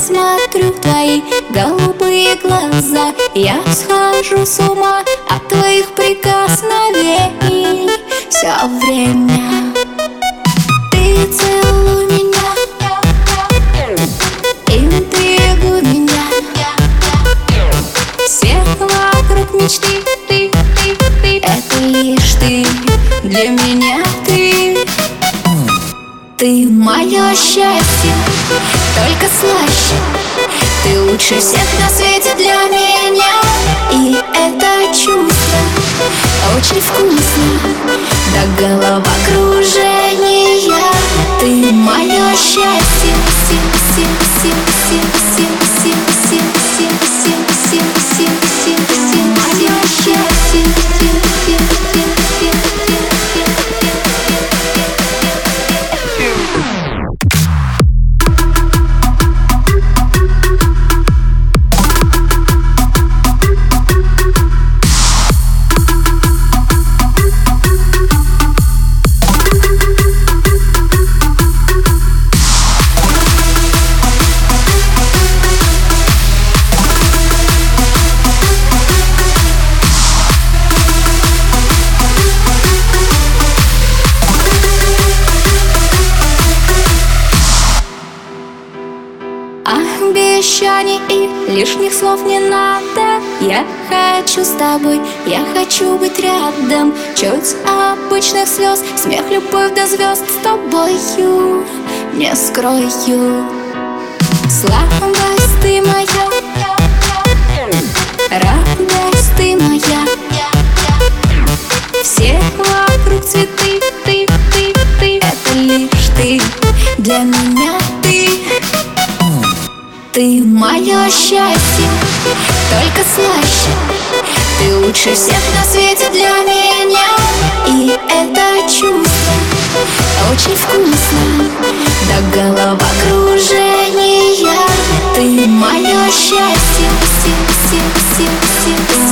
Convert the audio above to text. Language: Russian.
смотрю в твои голубые глаза. Я схожу с ума от твоих прикосновений. Все время Ты целуй меня Интригуй меня. Все вокруг мечты Ты, ты, ты. Это лишь ты Для меня ты. Ты мое счастье, лучше всех на свете для меня. И это чувство очень вкусно. До головокружения Ты мое Обещаний и лишних слов не надо. Я хочу с тобой, я хочу быть рядом. Чуть обычных слез, смех, любовь до звезд С тобою не скрою. Слабость ты моя Радость ты моя. Все вокруг цветы, ты, ты, ты. Это лишь ты, для меня ты мое счастье, только слаще. Ты лучше всех на свете для меня. И это чувство очень вкусно. До головокружения Ты мое счастье, сим Мое счастье,